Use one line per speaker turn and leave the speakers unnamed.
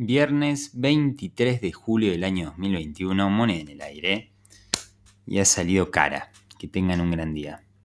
Viernes 23 de julio del año 2021, moneda en el aire. Y ha salido cara. Que tengan un gran día.